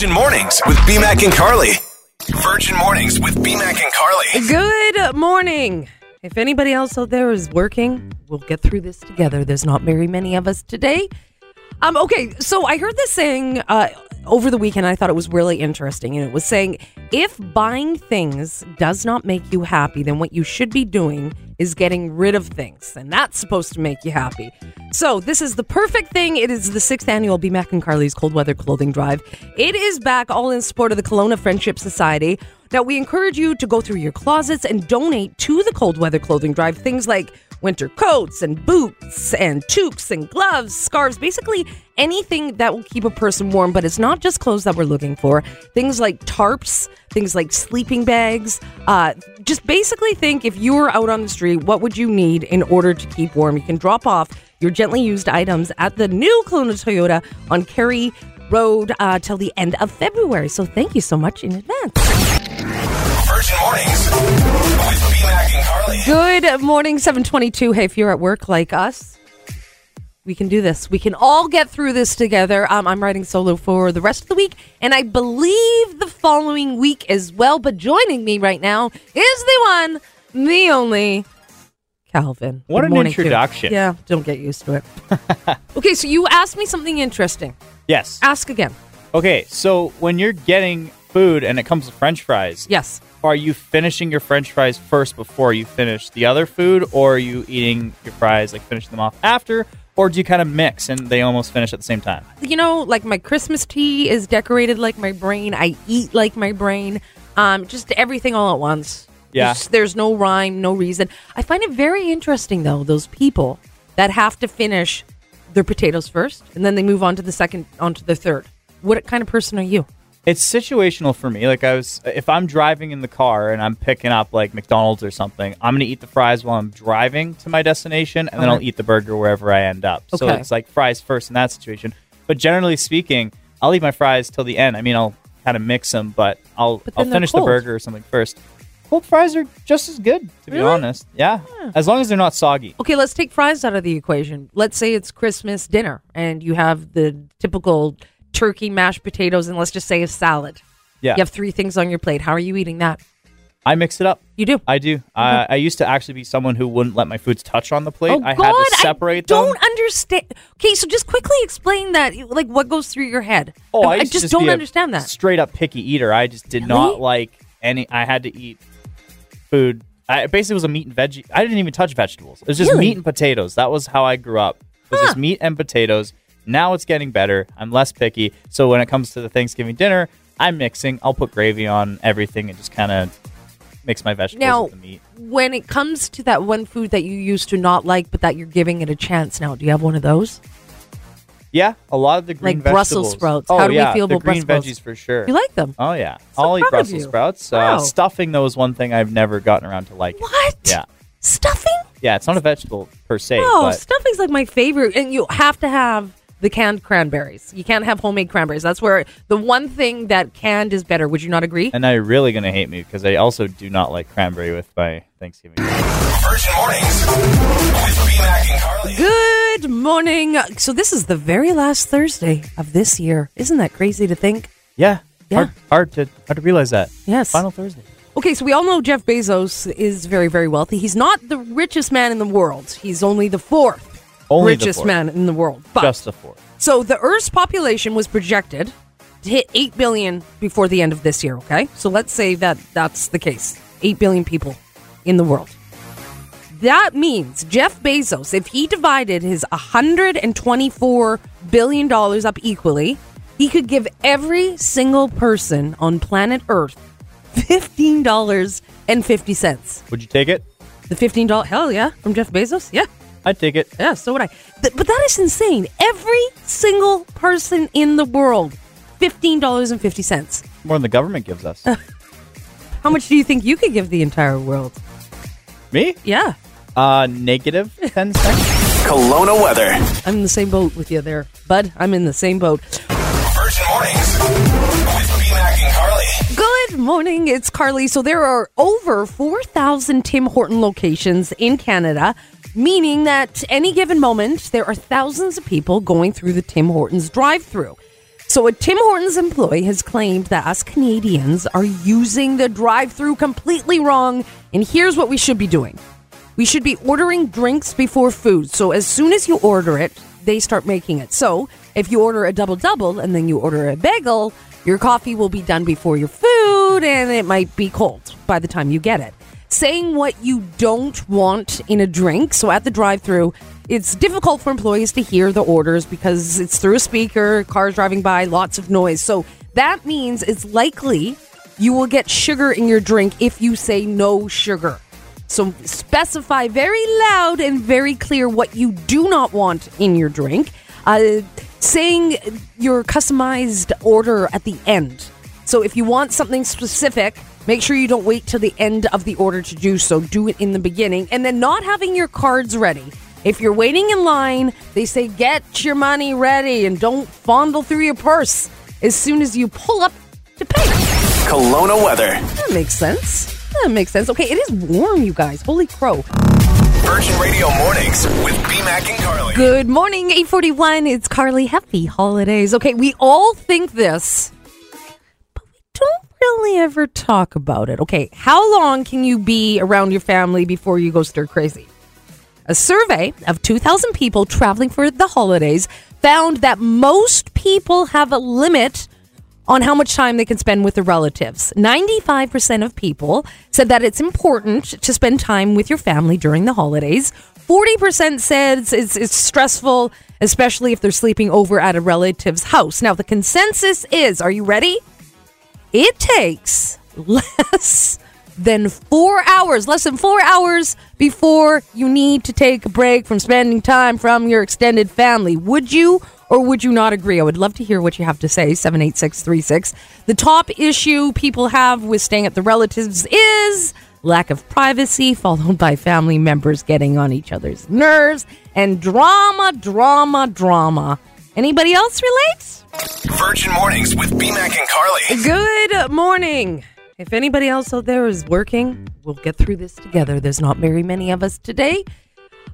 Virgin Mornings with BMAC and Carly. Virgin Mornings with BMAC and Carly. Good morning. If anybody else out there is working, we'll get through this together. There's not very many of us today. Um, okay, so I heard this saying uh, over the weekend. I thought it was really interesting, and it was saying if buying things does not make you happy, then what you should be doing is getting rid of things, and that's supposed to make you happy. So this is the perfect thing. It is the sixth annual B Mac and Carly's Cold Weather Clothing Drive. It is back, all in support of the Kelowna Friendship Society. Now we encourage you to go through your closets and donate to the Cold Weather Clothing Drive things like winter coats and boots and toques and gloves, scarves, basically anything that will keep a person warm. But it's not just clothes that we're looking for. Things like tarps, things like sleeping bags. Uh, just basically think if you were out on the street, what would you need in order to keep warm? You can drop off your gently used items at the new Kelowna Toyota on Kerry Road uh, till the end of February. So thank you so much in advance. Virgin Mornings with BMAC and Carly. Good morning, 722. Hey, if you're at work like us, we can do this. We can all get through this together. Um, I'm writing solo for the rest of the week, and I believe the following week as well. But joining me right now is the one, the only, Calvin. What Good an morning, introduction. Yeah, don't get used to it. okay, so you asked me something interesting. Yes. Ask again. Okay, so when you're getting food and it comes with French fries, Yes. are you finishing your French fries first before you finish the other food, or are you eating your fries like finishing them off after, or do you kind of mix and they almost finish at the same time? you know, like my Christmas tea is decorated like my brain. I eat like my brain. Um, just everything all at once. Yeah. There's, there's no rhyme, no reason. I find it very interesting though, those people that have to finish their potatoes first and then they move on to the second, on to the third. What kind of person are you? It's situational for me. Like I was, if I'm driving in the car and I'm picking up like McDonald's or something, I'm gonna eat the fries while I'm driving to my destination, and then I'll eat the burger wherever I end up. So Okay. it's like fries first in that situation. But generally speaking, I'll eat my fries till the end. I mean, I'll kind of mix them, but I'll But I'll then they're finish the cold. burger or something first. Cold fries are just as good, to be Really? honest. Yeah, as long as they're not soggy. Okay, let's take fries out of the equation. Let's say it's Christmas dinner and you have the typical turkey, mashed potatoes, and let's just say a salad. Yeah, You have three things on your plate. How are you eating that? I mix it up. You do. I do. I, I used to actually be someone who wouldn't let my foods touch on the plate. Oh I God, had to separate I them. don't understand. Okay, so just quickly explain that. Like, what goes through your head? Oh, I, I to just don't understand that. Straight up picky eater. I just did Really? not like any. I had to eat food. I basically was a meat and veggie. I didn't even touch vegetables. It was just Really? meat and potatoes. That was how I grew up. It was Huh. just meat and potatoes. Now it's getting better. I'm less picky. So when it comes to the Thanksgiving dinner, I'm mixing. I'll put gravy on everything and just kind of mix my vegetables Now, with the meat. when it comes to that one food that you used to not like, but that you're giving it a chance now, do you have one of those? Yeah, a lot of the green Like Brussels sprouts. Oh How do we yeah, feel the about green Brussels veggies for sure. You like them? Oh yeah, So I'll eat Brussels sprouts. Wow. Uh, stuffing though is one thing I've never gotten around to liking. What? Yeah, Stuffing? yeah, it's not a vegetable per se, Oh, but stuffing's like my favorite, and you have to have the canned cranberries. You can't have homemade cranberries. That's where the one thing that canned is better. Would you not agree? and now you're really gonna hate me because I also do not like cranberry with my Thanksgiving. Virgin Mornings with BMAC and Carly. Good morning. So this is the very last Thursday of this year. Isn't that crazy to think? Yeah, Yeah. Hard, hard to hard to realize that. Yes. Final Thursday. Okay, so we all know Jeff Bezos is very, very wealthy. He's not the richest man in the world. He's only the fourth Only richest man in the world. But Just the fourth. so the Earth's population was projected to hit 8 billion before the end of this year, okay? So let's say that that's the case. 8 billion people in the world. That means Jeff Bezos, if he divided his $124 billion up equally, he could give every single person on planet Earth $15.50. Would you take it? The $15, hell yeah, from Jeff Bezos? Yeah. I'd take it. Yeah, so would I. Th- but that is insane. Every single person in the world, $15.50. More than the government gives us. How much do you think you could give the entire world? me? Yeah. Uh, negative ten cents. Kelowna weather. I'm in the same boat with you there, bud. I'm in the same boat. Virgin Mornings with BMAC and Carly. Good morning. It's Carly. So there are over 4,000 Tim Horton locations in Canada, meaning that any given moment, there are thousands of people going through the Tim Hortons drive through. So, a Tim Hortons employee has claimed that us Canadians are using the drive through completely wrong. And here's what we should be doing we should be ordering drinks before food. So, as soon as you order it, they start making it. So, if you order a double double and then you order a bagel, your coffee will be done before your food and it might be cold by the time you get it. Saying what you don't want in a drink. So, at the drive through, it's difficult for employees to hear the orders because it's through a speaker, cars driving by, lots of noise. So that means it's likely you will get sugar in your drink if you say no sugar. So specify very loud and very clear what you do not want in your drink. Uh, saying your customized order at the end. So if you want something specific, make sure you don't wait till the end of the order to do so. Do it in the beginning. And then not having your cards ready. If you're waiting in line, they say get your money ready and don't fondle through your purse as soon as you pull up to pay. Kelowna weather. That makes sense. That makes sense. Okay, it is warm, you guys. Holy crow. Virgin Radio mornings with BMAC and Carly. Good morning, 841. It's Carly. Happy holidays. Okay, we all think this, but we don't really ever talk about it. Okay, how long can you be around your family before you go stir crazy? A survey of 2,000 people traveling for the holidays found that most people have a limit on how much time they can spend with their relatives. 95% of people said that it's important to spend time with your family during the holidays. 40% said it's, it's, it's stressful, especially if they're sleeping over at a relative's house. Now, the consensus is are you ready? It takes less than four hours, less than four hours before you need to take a break from spending time from your extended family. Would you or would you not agree? I would love to hear what you have to say. 78636. The top issue people have with staying at the relatives is lack of privacy, followed by family members getting on each other's nerves, and drama, drama, drama. Anybody else relate? Virgin mornings with BMAC and Carly. Good morning. If anybody else out there is working, we'll get through this together. There's not very many of us today.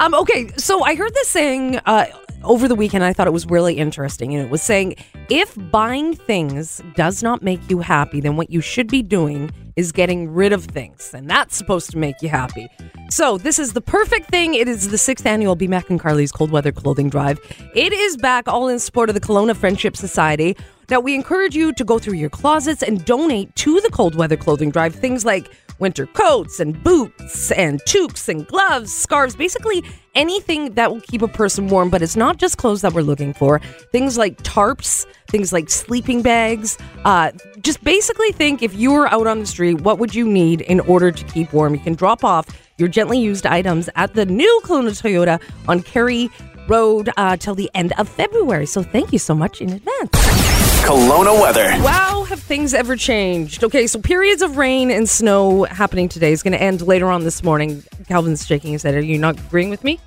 Um, okay, so I heard this saying uh, over the weekend. I thought it was really interesting, and it was saying if buying things does not make you happy, then what you should be doing is getting rid of things, and that's supposed to make you happy. So this is the perfect thing. It is the sixth annual B Mac and Carly's Cold Weather Clothing Drive. It is back, all in support of the Kelowna Friendship Society. Now we encourage you to go through your closets and donate to the Cold Weather Clothing Drive things like winter coats and boots and toques and gloves, scarves, basically anything that will keep a person warm. But it's not just clothes that we're looking for. Things like tarps, things like sleeping bags. Uh, just basically think if you were out on the street, what would you need in order to keep warm? You can drop off your gently used items at the new Kelowna Toyota on Kerry Road uh, till the end of February. So thank you so much in advance. Kelowna weather. Wow, have things ever changed? Okay, so periods of rain and snow happening today is going to end later on this morning. Calvin's shaking his head. Are you not agreeing with me?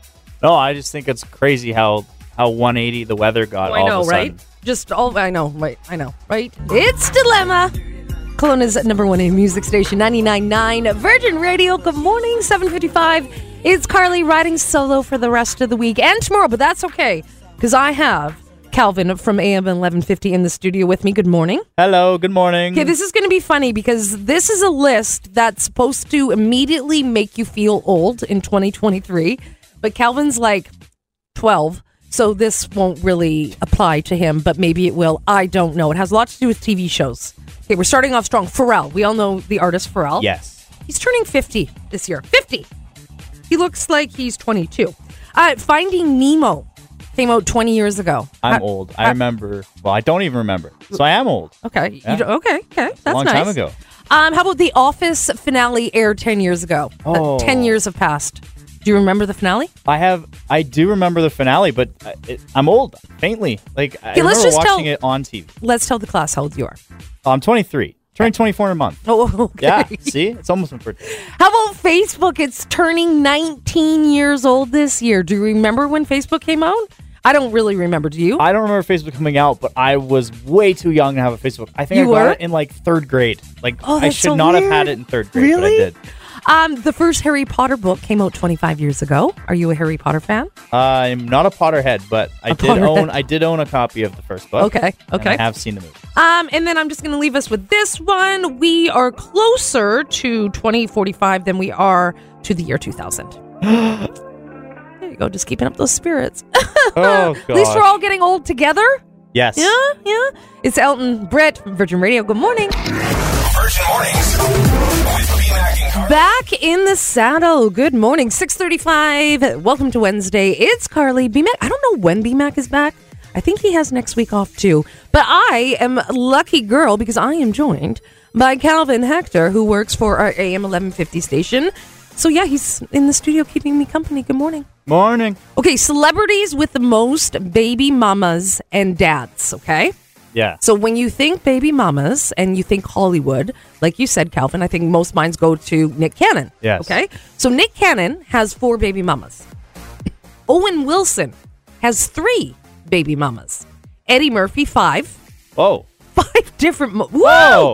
No, I just think it's crazy how how 180 the weather got. Oh, I know, of a right? sudden. Just all I know, right? I know, right? It's Dilemma. Kelowna's number one in music station, 99.9 Virgin Radio. Good morning, 755. It's Carly riding solo for the rest of the week and tomorrow, but that's okay because I have Calvin from AM 1150 in the studio with me. Good morning. Hello, good morning. Okay, this is going to be funny because this is a list that's supposed to immediately make you feel old in 2023. But Calvin's like 12, so this won't really apply to him, but maybe it will. I don't know. It has a lot to do with TV shows. Okay, we're starting off strong. Pharrell. We all know the artist Pharrell. yes. He's turning 50 this year. 50. He looks like he's 22. Uh, Finding Nemo came out 20 years ago. I'm old. I remember. Well, I don't even remember. So I am old. Okay. Yeah. Don't, okay. Okay. That's a long nice. time ago. Um, how about the Office finale aired 10 years ago? Uh, Oh. 10 years have passed. Do you remember the finale? I have. I do remember the finale, but I- it, I'm old, faintly. Like I Okay, let's remember just watching tell- it on TV. Let's tell the class how old you are. Oh, I'm 23, turning 24 in a month. Oh, okay. Yeah. See, it's almost my birthday. How about Facebook? It's turning 19 years old this year. Do you remember when Facebook came out? I don't really remember. Do you? I don't remember Facebook coming out, but I was way too young to have a Facebook. I think You I got were? it in like third grade. Like Oh, I that's should so not have weird. had it in third grade, but I Really? did. Um, the first Harry Potter book came out 25 years ago. Are you a Harry Potter fan? I'm not a Potterhead, but I did Potterhead. own I did own a copy of the first book. Okay, and okay. I have seen the movie. Um, and then I'm just going to leave us with this one. We are closer to 2045 than we are to the year 2000. there you go, just keeping up those spirits. Oh god. At least we're all getting old together. yes. Yeah, yeah. It's Elton Brett from Virgin Radio. Good morning. Virgin Mornings with BMAC and Carly. Back in the saddle. Good morning. 635. Welcome to Wednesday. It's Carly BMAC. I don't know when BMAC is back. I think he has next week off too. But I am a lucky girl because I am joined by Calvin Hector, who works for our AM 1150 station. So yeah, he's in the studio keeping me company. Good morning. Morning. Okay, celebrities with the most baby mamas and dads, okay? Yeah. So when you think baby mamas and you think Hollywood, like you said, Calvin, I think most minds go to Nick Cannon. Yes. Okay. So Nick Cannon has four baby mamas. Owen Wilson has three baby mamas. Eddie Murphy five. Whoa. Five different. Mo- Whoa!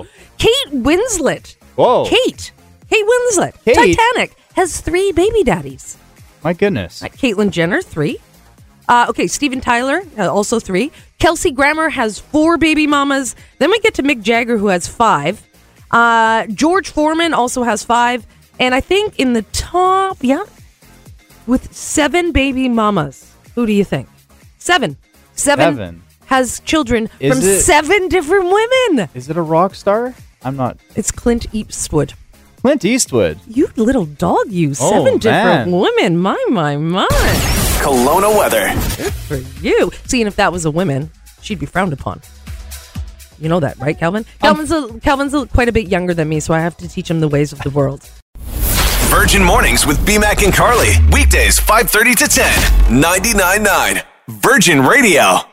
Whoa. Kate Winslet. Whoa. Kate. Kate Winslet. Kate. Titanic has three baby daddies. My goodness. Right, Caitlyn Jenner, three. Uh, okay, Steven Tyler, uh, also three. Kelsey Grammer has four baby mamas. Then we get to Mick Jagger, who has five. Uh, George Foreman also has five. And I think in the top, yeah, with seven baby mamas. Who do you think? Seven. Seven, Seven. has children Is from it- seven different women. Is it a rock star? I'm not. It's Clint Eastwood. Clint Eastwood. You little dog, you. Oh, Seven different women. My, my, my. Kelowna weather. Good for you. Seeing if that was a woman, she'd be frowned upon. You know that, right, Calvin? Calvin's a, Calvin's a, quite a bit younger than me, so I have to teach him the ways of the world. Virgin Mornings with BMAC and Carly. Weekdays 5:30 to 10. 99.9 Virgin Radio.